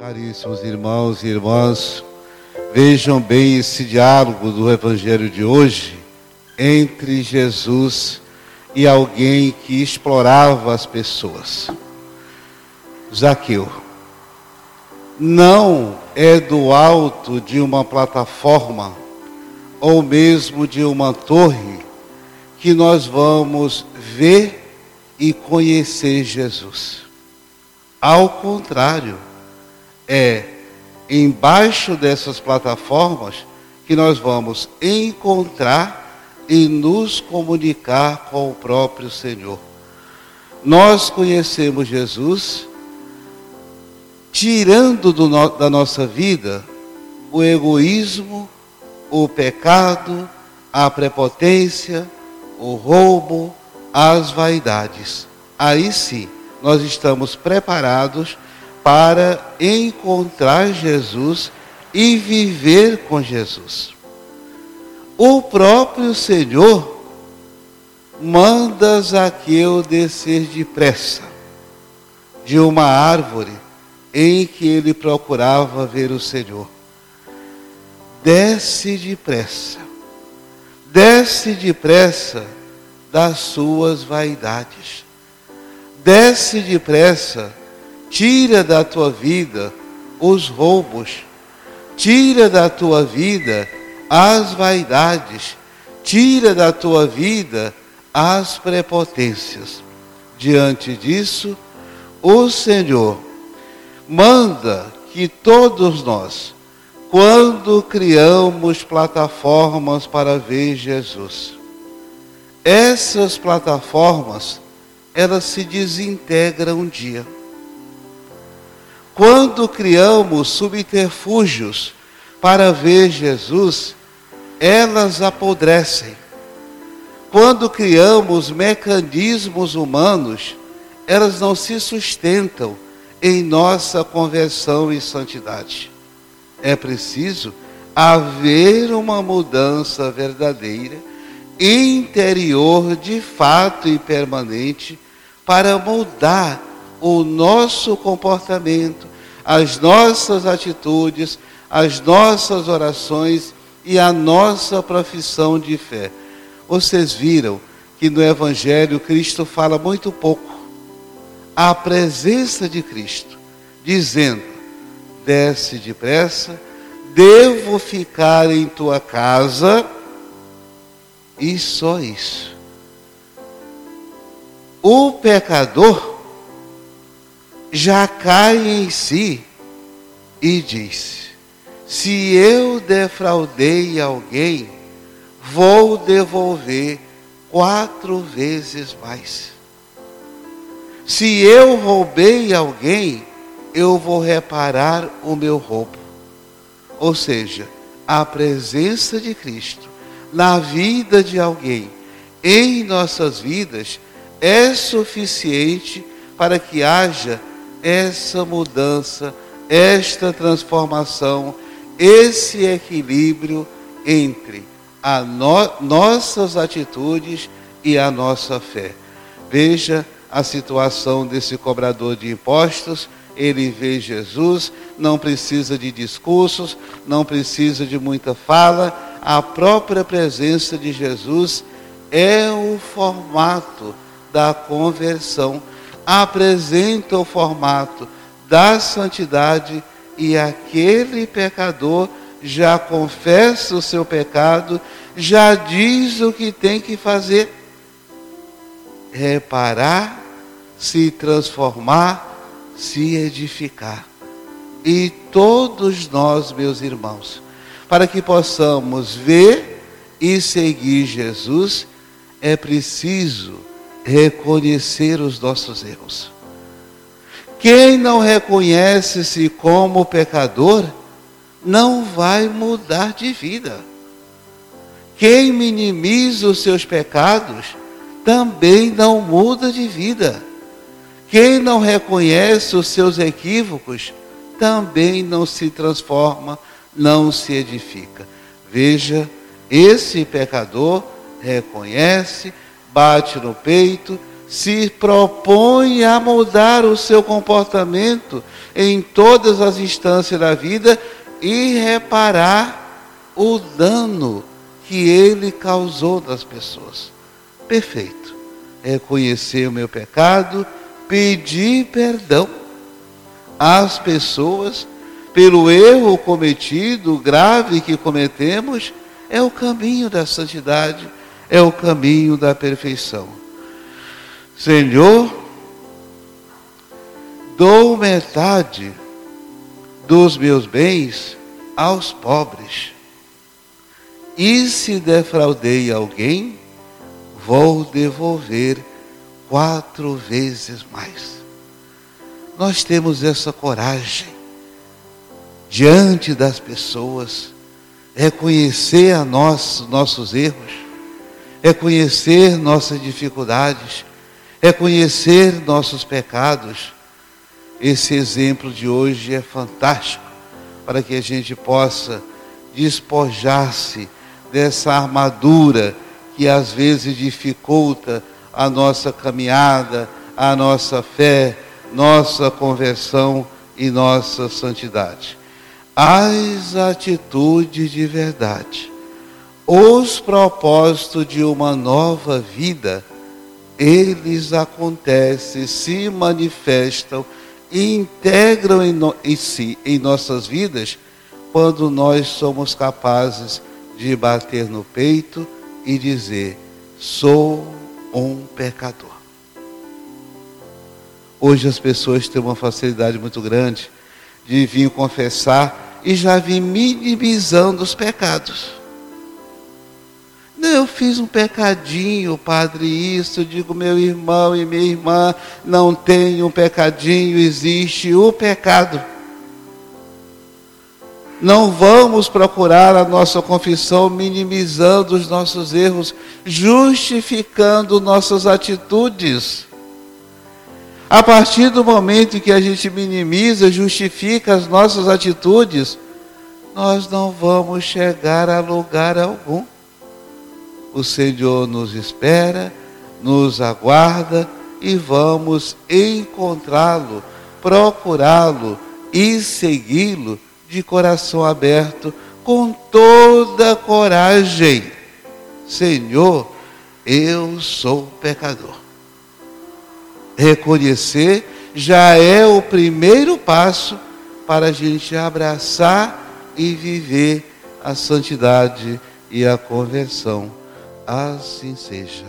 Caríssimos irmãos e irmãs, vejam bem esse diálogo do Evangelho de hoje entre Jesus e alguém que explorava as pessoas. Zaqueu. Não é do alto de uma plataforma ou mesmo de uma torre que nós vamos ver e conhecer Jesus. Ao contrário, é embaixo dessas plataformas que nós vamos encontrar e nos comunicar com o próprio Senhor. Nós conhecemos Jesus tirando no, da nossa vida o egoísmo, o pecado, a prepotência, o roubo, as vaidades. Aí sim, nós estamos preparados para encontrar Jesus e viver com Jesus. O próprio Senhor manda Zaqueu descer depressa de uma árvore em que ele procurava ver o Senhor. Desce depressa, desce depressa das suas vaidades, desce depressa Tira da tua vida os roubos, tira da tua vida as vaidades, tira da tua vida as prepotências. Diante disso, o Senhor manda que todos nós, quando criamos plataformas para ver Jesus, essas plataformas, elas se desintegram um dia. Quando criamos subterfúgios para ver Jesus, elas apodrecem. Quando criamos mecanismos humanos, elas não se sustentam em nossa conversão e santidade. É preciso haver uma mudança verdadeira, interior de fato e permanente, para mudar o nosso comportamento, as nossas atitudes, as nossas orações e a nossa profissão de fé. Vocês viram que no Evangelho Cristo fala muito pouco. A presença de Cristo, dizendo: desce depressa, devo ficar em tua casa, e só isso. O pecador já cai em si e diz: Se eu defraudei alguém, vou devolver quatro vezes mais. Se eu roubei alguém, eu vou reparar o meu roubo. Ou seja, a presença de Cristo na vida de alguém, em nossas vidas, é suficiente para que haja essa mudança, esta transformação, esse equilíbrio entre as no, nossas atitudes e a nossa fé. Veja a situação desse cobrador de impostos. Ele vê Jesus, não precisa de discursos, não precisa de muita fala, a própria presença de Jesus é o formato da conversão apresenta o formato da santidade e aquele pecador já confessa o seu pecado, já diz o que tem que fazer: reparar, se transformar, se edificar. E todos nós, meus irmãos, para que possamos ver e seguir Jesus, é preciso reconhecer os nossos erros. Quem não reconhece-se como pecador, não vai mudar de vida. Quem minimiza os seus pecados, também não muda de vida. Quem não reconhece os seus equívocos, também não se transforma, não se edifica. Veja, esse pecador reconhece, bate no peito, se propõe a mudar o seu comportamento em todas as instâncias da vida e reparar o dano que ele causou das pessoas. Perfeito. Reconhecer o meu pecado, pedir perdão às pessoas pelo erro cometido, grave que cometemos, é o caminho da santidade, é o caminho da perfeição. Senhor, dou metade dos meus bens aos pobres. E se defraudei alguém, vou devolver quatro vezes mais. Nós temos essa coragem diante das pessoas, reconhecer a nós, nossos erros, reconhecer nossas dificuldades, reconhecer nossos pecados. Esse exemplo de hoje é fantástico para que a gente possa despojar-se dessa armadura que às vezes dificulta a nossa caminhada, a nossa fé, nossa conversão e nossa santidade. As atitudes de verdade, os propósitos de uma nova vida eles acontecem, se manifestam e integram em, no, em si, em nossas vidas, quando nós somos capazes de bater no peito e dizer: sou um pecador. Hoje as pessoas têm uma facilidade muito grande de vir confessar e já vir minimizando os pecados. Eu fiz um pecadinho, padre, isso. Eu digo, meu irmão e minha irmã, não tem um pecadinho, existe o pecado. Não vamos procurar a nossa confissão minimizando os nossos erros, justificando nossas atitudes. A partir do momento em que a gente minimiza, justifica as nossas atitudes, nós não vamos chegar a lugar algum o Senhor nos espera, nos aguarda e vamos encontrá-lo, procurá-lo e segui-lo de coração aberto, com toda coragem. Senhor, eu sou pecador. Reconhecer já é o primeiro passo para a gente abraçar e viver a santidade e a conversão. Assim seja.